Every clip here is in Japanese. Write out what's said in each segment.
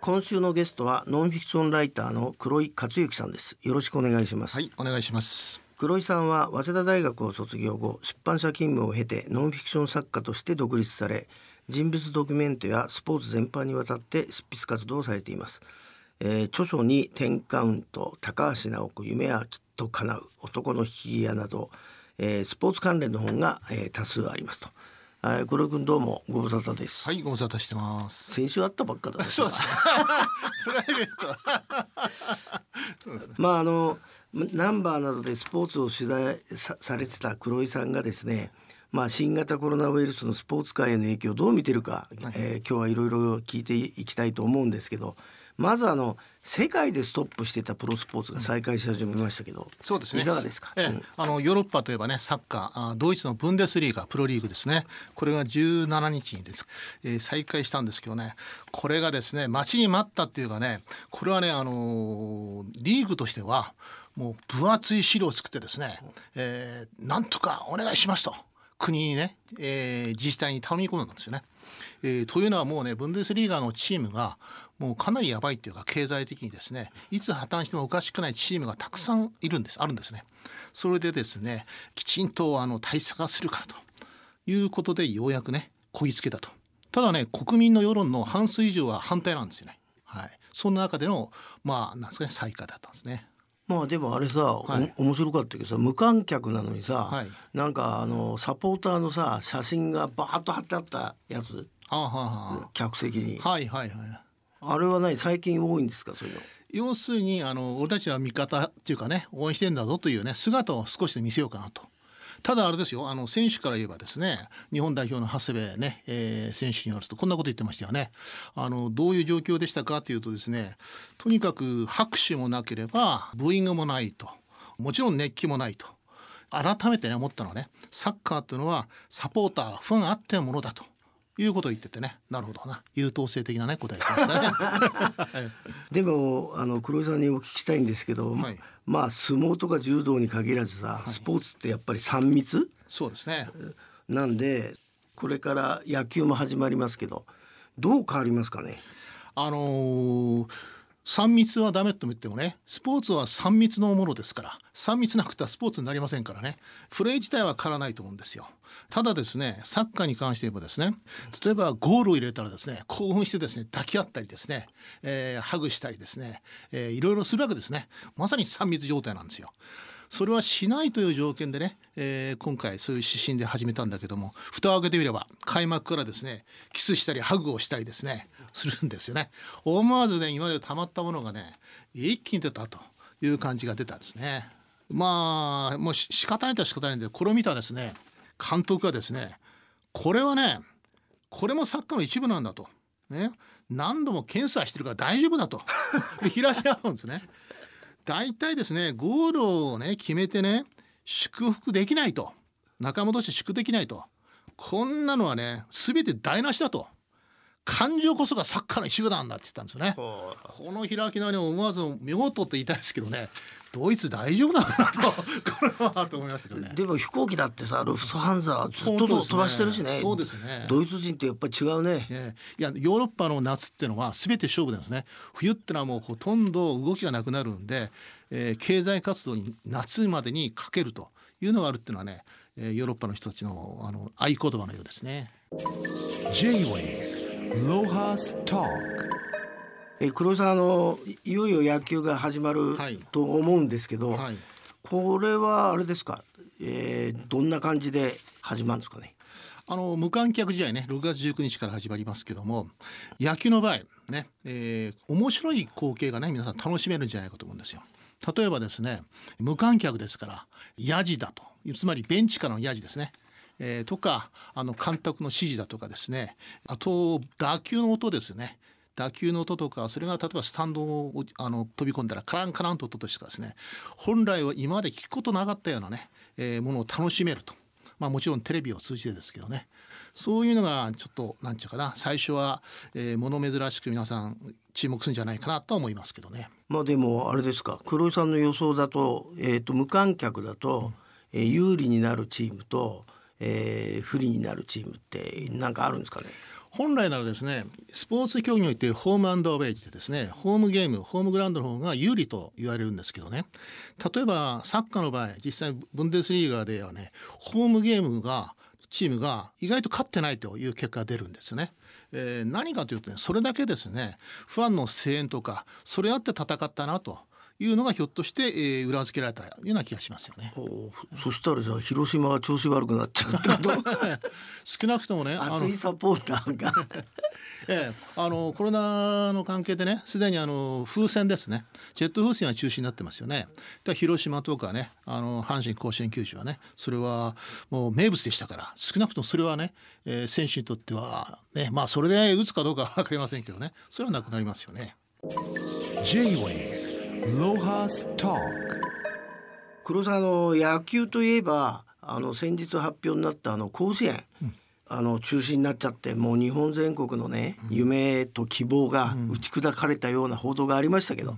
今週のゲストはノンフィクションライターの黒井克之さんです。よろしくお願いします、はい、お願いします。黒井さんは早稲田大学を卒業後出版社勤務を経てノンフィクション作家として独立され人物ドキュメントやスポーツ全般にわたって執筆活動をされています、えー著書に「テンカウント」「高橋直子夢はきっと叶う」「男の引き際」など、えースポーツ関連の本が、えー多数ありますと、はい、黒井君どうもご無沙汰です、はい、ご無沙汰してます。先週会ったばっかだね そうですね。プライベートは。そうですね。まああのナンバーなどでスポーツを取材さされてた黒井さんがですね、まあ、新型コロナウイルスのスポーツ界への影響をどう見てるか、えー今日はいろいろ聞いていきたいと思うんですけどまずあの世界でストップしてたプロスポーツが再開し始めましたけど、そうですね。いかがですか、ええうんあのヨーロッパといえばね、サッカー、あドイツのブンデスリーガ、プロリーグですね。これが17日にです、えー再開したんですけどね。これがですね、待ちに待ったっていうかね、これはね、あのーリーグとしては。もう分厚い資料を作ってですね、えーなんとかお願いしますと国にね、えー自治体に頼み込んだんですよね。えーというのはもうねブンデスリーガのチームがもうかなりやばいっていうか経済的にですねいつ破綻してもおかしくないチームがたくさんいるんですあるんですね。それでですねきちんとあの対策がするからということでようやくねこぎつけたと。ただね国民の世論の半数以上は反対なんですよね。はい。そんな中でのまあなんですかね再開だったんですね。まあでもあれさ、はい。お面白かったけどさ無観客なのにさ、はい。なんかあのサポーターのさ写真がバーッと貼ってあったやつ。ああは客席に。あはあはいはいはい。あれは何？最近多いんですかそういうの。要するにあの俺たちは味方っていうかね応援してんだぞというね姿を少しで見せようかなと。ただあれですよあの選手から言えばですね日本代表の長谷部ね、えー選手によるとこんなこと言ってましたよね。あのどういう状況でしたかというとですねとにかく拍手もなければブーイングもないと。もちろん熱気もないと。改めてね思ったのはねサッカーというのはサポーターファンあってのものだと。いうことを言っててね。なるほどな。優等生的なね答えを言ってましたね。でもあの黒井さんにお聞きしたいんですけど、はい。まあ相撲とか柔道に限らずさ、スポーツってやっぱり3密？そうですね。なんでこれから野球も始まりますけどどう変わりますかね？あのー3密はダメと言ってもねスポーツは3密のものですから3密なくてはスポーツになりませんからね。プレー自体は変わらないと思うんですよ。ただですねサッカーに関して言えばですね例えばゴールを入れたらですね興奮してですね抱き合ったりですね、えーハグしたりですね、えーいろいろするわけですね。まさに3密状態なんですよ。それはしないという条件でね、えー今回そういう指針で始めたんだけども蓋を開けてみれば開幕からですねキスしたりハグをしたりですねするんですよね。思わずね今まで溜まったものがね一気に出たという感じが出たんですね。まあもう仕方ないとは仕方ないんでこれを見たですね監督がですねこれはねこれもサッカーの一部なんだと。ね、何度も検査してるから大丈夫だと。開き合うんですね。大体ですねゴールをね決めてね祝福できないと。仲間として祝福できないと。こんなのはね全て台無しだと。感情こそがサッカーの一部なんだって言ったんですよね。この開き直りを思わず見事って言いたいですけどねドイツ大丈夫なのかなとこれはと思いましたけどね。でも飛行機だってさルフトハンザずっとね。飛ばしてるしね。そうですね。ドイツ人ってやっぱり違うね。ねいやヨーロッパの夏っていうのは全て勝負なんですね。冬ってのはもうほとんど動きがなくなるんで、えー経済活動に夏までにかけるというのがあるっていうのはね、えーヨーロッパの人たちのあの合言葉のようですね。J-Way え黒井さんあのいいよいよ野球が始まるはい。と思うんですけど、はい。これはあれですか、えーどんな感じで始まるんですかね？あの無観客試合ね6月19日から始まりますけども野球の場合ね、えー面白い光景がね皆さん楽しめるんじゃないかと思うんですよ。例えばですね無観客ですからヤジだと。つまりベンチからのヤジですね。えーとかあの監督の指示だとかですね。あと打球の音ですよね。打球の音とかそれが例えばスタンドをあの飛び込んだらカランカランと音としてですね。本来は今まで聞くことなかったようなね、えーものを楽しめると。まあもちろんテレビを通じてですけどね。そういうのがちょっとなんていうかな。最初は、えー、物珍しく皆さん注目するんじゃないかなと思いますけどね。まあでもあれですか。黒井さんの予想だと,、えー、と無観客だと、えー有利になるチームと、えー不利になるチームって何かあるんですかね？本来ならですねスポーツ競技においてホームアンドアウェイでですねホームゲームホームグラウンドの方が有利と言われるんですけどね例えばサッカーの場合実際ブンデスリーガではねホームゲームがチームが意外と勝ってないという結果が出るんですね。えー何かというとねそれだけですねファンの声援とかそれあって戦ったなというのがひょっとして、えー裏付けられたような気がしますよね。おそしたらじゃあ広島は調子悪くなっちゃうってこと 少なくともねあの熱いサポーターが ええ、あのコロナの関係でねすでにあの風船ですねジェット風船は中止になってますよね。だ広島とかねあの阪神甲子園球児はねそれはもう名物でしたから少なくともそれはね、えー選手にとってはねまあそれで打つかどうかは分かりませんけどねそれはなくなりますよね。Talk 黒沢の野球といえばあの先日発表になったあの甲子園、あの中止になっちゃってもう日本全国のね、夢と希望が打ち砕かれたような報道がありましたけど、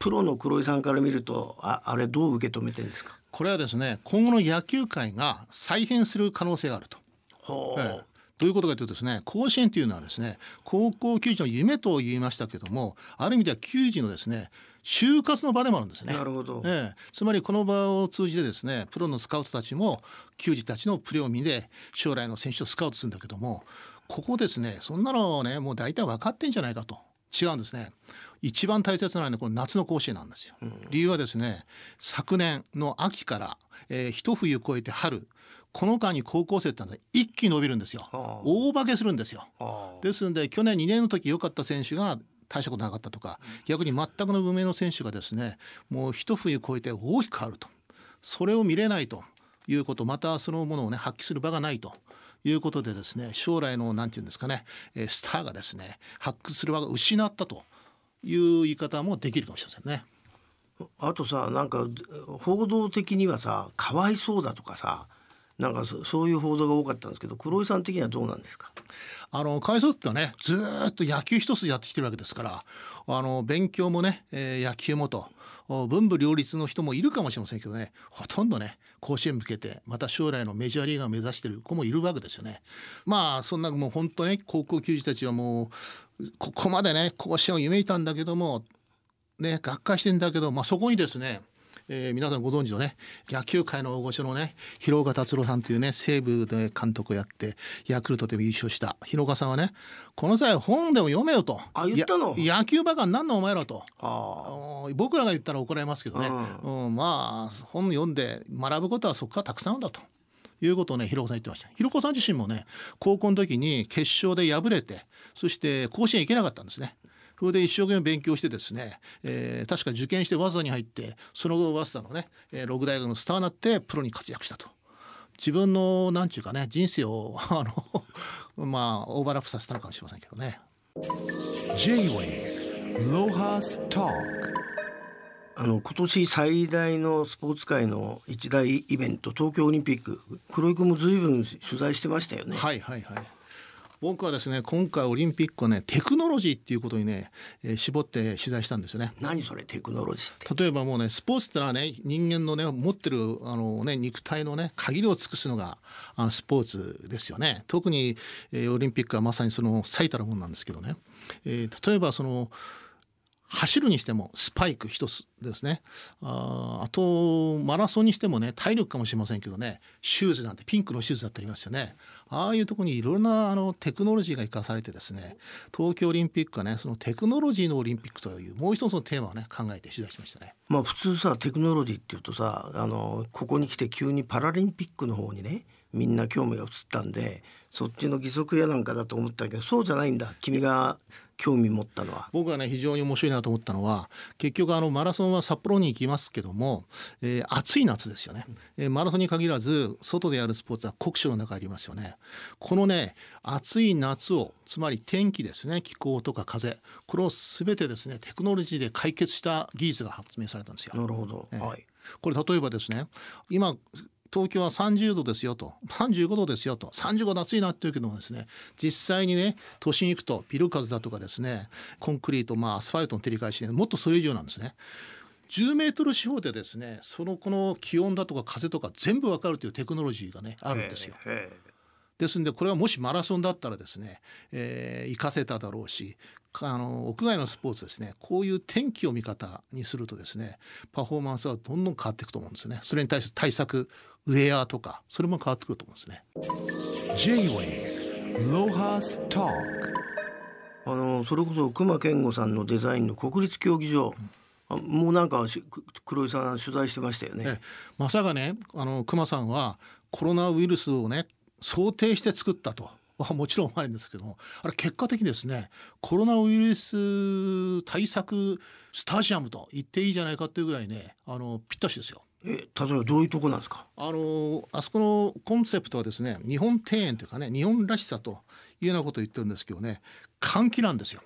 プロの黒井さんから見るとああれどう受け止めてるんですか？これはですね今後の野球界が再編する可能性があると。ほう、ええ。どういうことかというとですね甲子園というのはですね高校球児の夢と言いましたけどもある意味では球児のですね就活の場でもあるんですね。なるほど、ええ、つまりこの場を通じてですねプロのスカウトたちも球児たちのプレーを見て将来の選手をスカウトするんだけどもここですねそんなのねもう大体分かってんじゃないかと。違うんですね。一番大切なのはねこの夏の甲子園なんですよ、理由はですね昨年の秋から、えー一冬越えて春この間に高校生ってのは一気に伸びるんですよ。はあ。大化けするんですよ。ですので去年2年の時良かった選手が大したことなかったとか逆に全くの無名の選手がですねもう一冬越えて大きく変わると。それを見れないと。いうことまたそのものをね発揮する場がないと。いうことでですね将来のなんていうんですかねスターがですね発掘する場が失ったと。いう言い方もできるかもしれませんね。あとさなんか報道的にはさかわいそうだとかさなんかそそういう報道が多かったんですけど黒井さん的にはどうなんですか？あの海藻ってのはねずっと野球一筋やってきてるわけですからあの勉強もね、えー野球もとお文武両立の人もいるかもしれませんけどねほとんどね甲子園向けてまた将来のメジャーリーガーを目指してる子もいるわけですよね。まあそんなもう本当ね高校球児たちはもうここまでね甲子園を夢見たんだけどもね学会してんだけど、まあ、そこにですねえー皆さんご存知のね野球界の大御所のね広岡達郎さんというね西武で監督をやってヤクルトでも優勝した広岡さんはねこの際本でも読めよと。あ言ったの？や野球バカになんのお前らと。僕らが言ったら怒られますけどね、うんまあ本読んで学ぶことはそこからたくさんあるんだと。いうことをね広岡さん言ってました。広岡さん自身もね高校の時に決勝で敗れてそして甲子園行けなかったんですねそれで一生懸命勉強してですね、えー確か受験して早稲田に入ってその後早稲田のね、えー、六大学のスターになってプロに活躍したと自分のなんちゅうかね人生をあの まあオーバーラップさせたのかもしれませんけどね。あの今年最大のスポーツ界の一大イベント東京オリンピック黒井君も随分取材してましたよね。はいはいはい。僕はですね今回オリンピックはねテクノロジーっていうことにね、えー絞って取材したんですよね。何それテクノロジーって。例えばもうねスポーツってのはね人間のね持ってるあのね肉体のね限りを尽くすのがあスポーツですよね特に、えーオリンピックはまさにその最たるものなんですけどね、えー例えばその走るにしてもスパイク一つですねあーあとマラソンにしてもね体力かもしれませんけどねシューズなんてピンクのシューズだってありますよねああいうところにいろいろなあのテクノロジーが生かされてですね東京オリンピックはねそのテクノロジーのオリンピックというもう一つのテーマをね考えて取材しましたね。まあ普通さテクノロジーっていうとさあのここに来て急にパラリンピックの方にねみんな興味が移ったんでそっちの義足やなんかだと思ったけどそうじゃないんだ君が興味持ったのは？僕がね非常に面白いなと思ったのは結局あのマラソンは札幌に行きますけども、えー暑い夏ですよね、えーマラソンに限らず外でやるスポーツは酷暑の中ありますよねこのね暑い夏をつまり天気ですね気候とか風これを全てですねテクノロジーで解決した技術が発明されたんですよ。なるほど。ええはい。これ例えばですね今東京は30度ですよと35度ですよと35度暑いなっていうけどもですね実際にね都心行くとビル風だとかですねコンクリートまあアスファルトの照り返しでもっとそれ以上なんですね。10メートル四方でですねそのこの気温だとか風とか全部わかるというテクノロジーがねあるんですよ。ですんでこれはもしマラソンだったらですね、えー、活かせただろうしあの屋外のスポーツですねこういう天気を味方にするとですねパフォーマンスはどんどん変わっていくと思うんですよね。それに対して対策ウェアとかそれも変わってくると思うんですね。あのそれこそ熊健吾さんのデザインの国立競技場、あもうなんか黒井さん取材してましたよね。え。まさかねあの熊さんはコロナウイルスをね想定して作ったと。はもちろん思われるんですけどもあれ結果的にですねコロナウイルス対策スタジアムと言っていいじゃないかっていうぐらいねあのぴったしですよ。え例えばどういうとこなんですか？あのあそこのコンセプトはですね日本庭園というかね日本らしさというようなことを言ってるんですけどね換気なんですよ。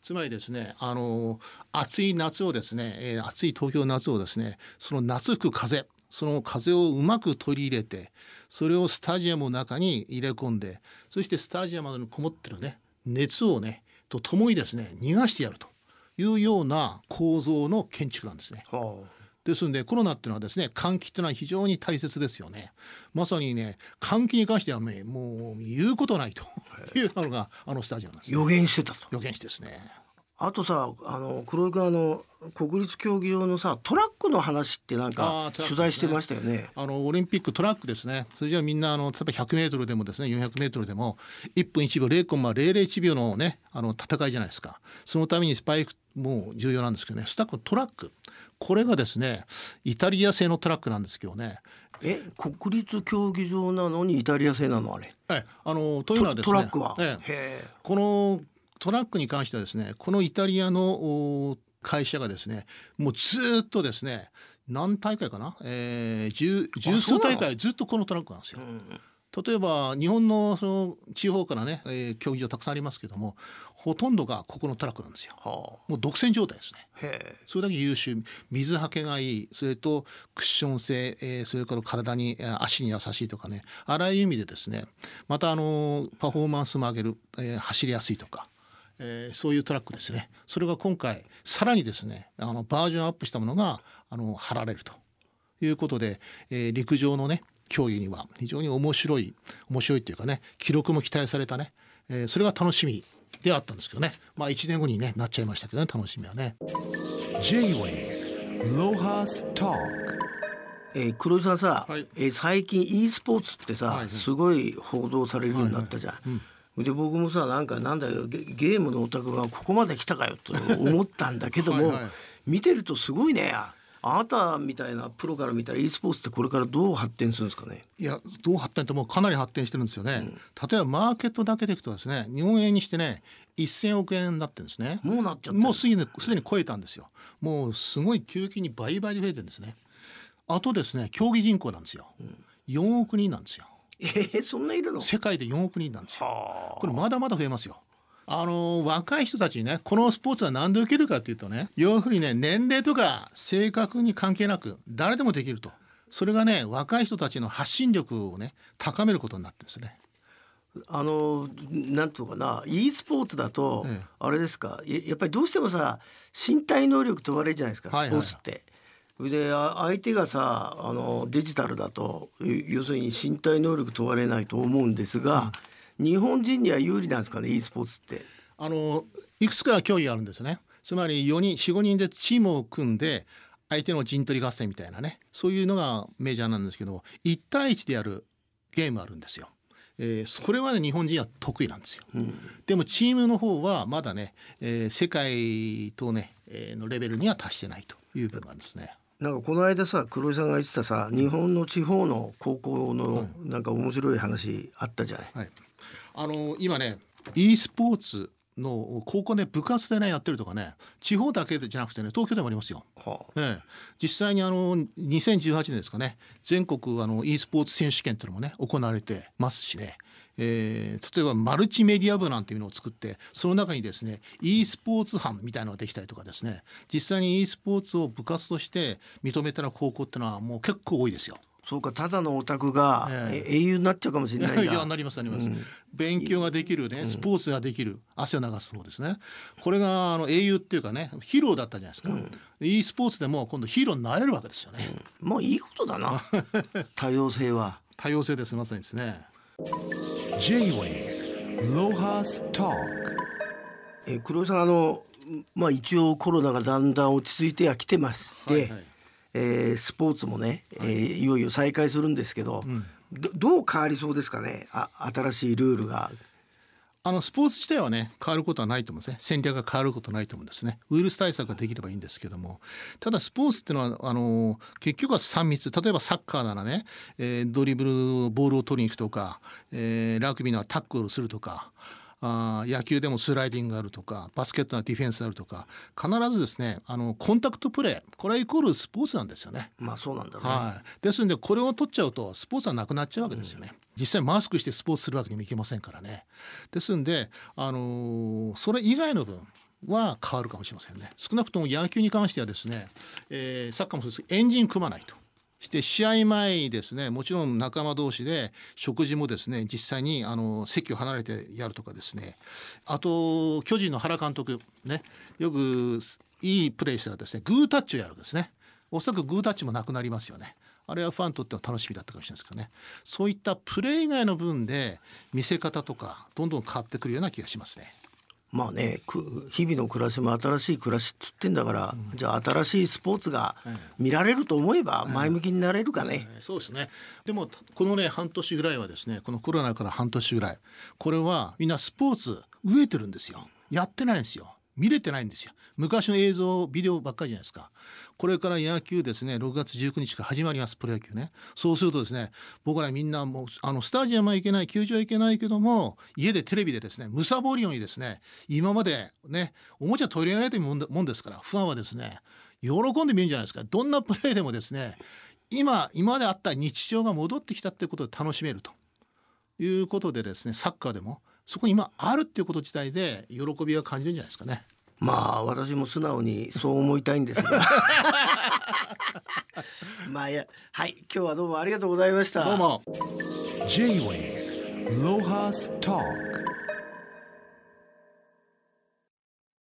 つまりですねあの暑い夏をですね、えー暑い東京の夏をですねその夏吹く風その風をうまく取り入れてそれをスタジアムの中に入れ込んでそしてスタジアムにこもってるね熱をねとともにですね逃がしてやるというような構造の建築なんですね。はですのでコロナっていうのはですね換気っていうのは非常に大切ですよね。まさにね換気に関してはねもう言うことないというのがあのスタジアムなんです、ね。予言してたと。予言してですね。あとさあの黒井君あの国立競技場のさトラックの話ってなんか取材してましたよね。あのオリンピックトラックですね。それじゃあみんなあの例えば100メートルでもですね400メートルでも1分1秒0.001秒のねあの戦いじゃないですか。そのためにスパイクも重要なんですけどね。スタックトラック。これがですねイタリア製のトラックなんですけどね。え国立競技場なのにイタリア製なのあれ？えあのというトのはですねトラックは？え。このトラックに関してはですねこのイタリアのお会社がですねもうずーっとですね何大会かな、えー、十十数大会ずっとこのトラックなんですよ。例えば日本のその地方からね、えー競技場たくさんありますけどもほとんどがここのトラックなんですよ。はもう独占状態ですね。それだけ優秀。水はけがいい。それとクッション性、えーそれから体にえー足に優しいとかね。あらゆる意味でですねまたあのーパフォーマンスも上げる、えー走りやすいとか、えーそういうトラックですね。それが今回さらにですねあのバージョンアップしたものがあの貼られると。いうことで、えー陸上のね競技には非常に面白い面白いっていうかね記録も期待されたね、えーそれが楽しみであったんですけどね。まあ1年後に、ね、なっちゃいましたけどね楽しみはね。えー黒井さんさ、はい。えー最近 e スポーツってさ、はいはい。すごい報道されるようになったじゃん。で僕もさなんかなんだよゲゲームのオタクがここまで来たかよと思ったんだけどもはいはい。見てるとすごいね。あなたみたいなプロから見たら e スポーツってこれからどう発展するんですかね？いやどう発展ってもうかなり発展してるんですよね、例えばマーケットだけでいくとですね日本円にしてね1,000億円になってるんですね。もうなっちゃってるもうすでにすでに超えたんですよ。もうすごい急激に倍々で増えてるんですね。あとですね競技人口なんですよ、4億人なんですよえー、そんないるの？世界で4億人なんですよ。はこれまだまだ増えますよ。あの若い人たちにねこのスポーツは何で受けるかっていうとね要するにね年齢とか性格に関係なく誰でもできると。それがね若い人たちの発信力をね高めることになってるんですね。あのなんとかな e スポーツだと、ええ。あれですか？ややっぱりどうしてもさ身体能力問われるじゃないですかはいはい。スポーツって。それであ相手がさあのデジタルだとい要するに身体能力問われないと思うんですが、日本人には有利なんですかね e スポーツって？あのいくつか競技があるんですよね。つまり4人45人でチームを組んで相手の陣取り合戦みたいなねそういうのがメジャーなんですけど1対1でやるゲームあるんですよ。えーそれはね日本人は得意なんですよ。でもチームの方はまだね、えー世界とね、えーのレベルには達してないという部分があるんですね。なんかこの間さ黒井さんが言ってたさ日本の地方の高校のなんか面白い話あったじゃない。はい、あの今ね e スポーツの高校で部活でねやってるとかね地方だけじゃなくてね東京でもありますよ。はあ。ええ、実際にあの2018年ですかね全国あの e スポーツ選手権っていうのもね行われてますしね、えー例えばマルチメディア部なんていうのを作ってその中にですね e スポーツ班みたいなのができたりとかですね。実際に e スポーツを部活として認めてる高校ってのはもう結構多いですよ。そうかただのオタクが、ええ。英雄になっちゃうかもしれない いやなりますなります、うん勉強ができるねスポーツができる、汗を流す方ですね。これがあの英雄っていうかねヒーローだったじゃないですか、e スポーツでも今度ヒーローになれるわけですよね、もういいことだな。多様性は。多様性ですまさにですね J-Wave Lohas Talk. えー黒井さんあのまあ一応コロナがだんだん落ち着いてはきてまして、はいはい。えースポーツもね、い。えーいよいよ再開するんですけど、どどう変わりそうですかね？あ新しいルールがあのスポーツ自体はね変わることはないと思うんですね。戦略が変わることはないと思うんですね。ウイルス対策ができればいいんですけども。ただスポーツっていうのはあの結局は3密。例えばサッカーならね、えードリブルボールを取りに行くとか、えーラグビーならタックルをするとかあー野球でもスライディングがあるとかバスケットならディフェンスがあるとか必ずですねあのコンタクトプレーこれはイコールスポーツなんですよね。まあそうなんだね、はい、ですのでこれを取っちゃうとスポーツはなくなっちゃうわけですよね。実際マスクしてスポーツするわけにもいけませんからね。ですんで、あのーそれ以外の分は変わるかもしれませんね。少なくとも野球に関してはですね、えーサッカーもそうですけどエンジン組まないと。して試合前ですねもちろん仲間同士で食事もですね実際にあの席を離れてやるとかですね。あと巨人の原監督ねよくいいプレーしたらですねグータッチをやるんですね。おそらくグータッチもなくなりますよね。あれはファンにとっては楽しみだったかもしれないですけどね。そういったプレー以外の分で見せ方とかどんどん変わってくるような気がしますね。まあねく日々の暮らしも新しい暮らしっつってんだから、じゃあ新しいスポーツが見られると思えば前向きになれるかね、えーそうですね。でもこのね半年ぐらいはですねこのコロナから半年ぐらいこれはみんなスポーツ飢えてるんですよ。やってないんですよ見れてないんですよ。昔の映像ビデオばっかりじゃないですか。これから野球ですね6月19日から始まりますプロ野球ね。そうするとですね僕らみんなもうあのスタジアムは行けない球場は行けないけども家でテレビでですねむさぼるようにですね今までねおもちゃ取り上げられてるもんですからファンはですね喜んで見るんじゃないですか。どんなプレーでもですね今今まであった日常が戻ってきたってことで楽しめるということでですねサッカーでもそこに今あるっていうこと自体で喜びが感じるんじゃないですかね。まあ私も素直にそう思いたいんですが。まあいやはい今日はどうもありがとうございました。どうも。J-Wave Lohas Talk